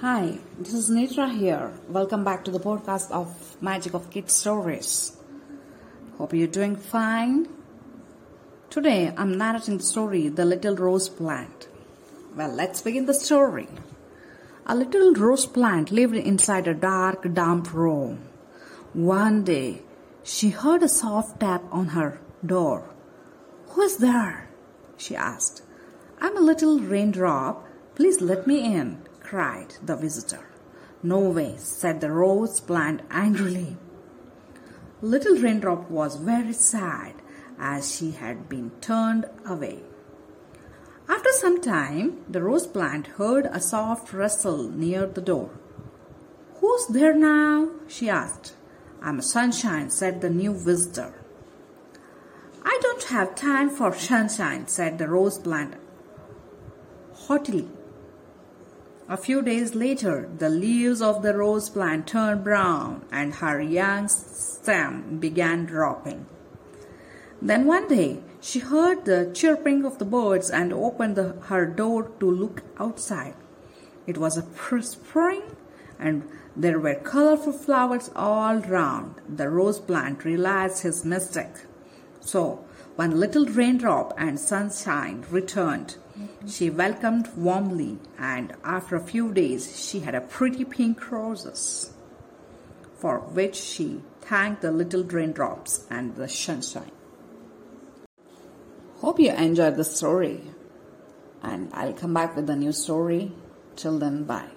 Hi, this is Nitra here. Welcome back to the podcast of Magic of Kids Stories. Hope you're doing fine. Today I'm narrating the story The Little Rose Plant. Well, let's begin the story. A little rose plant lived inside a dark, damp room. One day, she heard a soft tap on her door. Who is there? she asked. I'm a little raindrop. Please let me in, cried the visitor. No way, said the rose plant angrily. Little Raindrop was very sad as she had been turned away. After some time, the rose plant heard a soft rustle near the door. Who's there now? she asked. I'm Sunshine, said the new visitor. I don't have time for sunshine, said the rose plant haughtily. A few days later, the leaves of the rose plant turned brown and her young stem began dropping. Then one day, she heard the chirping of the birds and opened the, her door to look outside. It was a spring and there were colorful flowers all round. The rose plant realized his mistake. So, when little raindrop and sunshine returned, she welcomed warmly, and after a few days, she had a pretty pink roses, for which she thanked the little raindrops and the sunshine. Hope you enjoyed the story, and I'll come back with a new story. Till then, bye.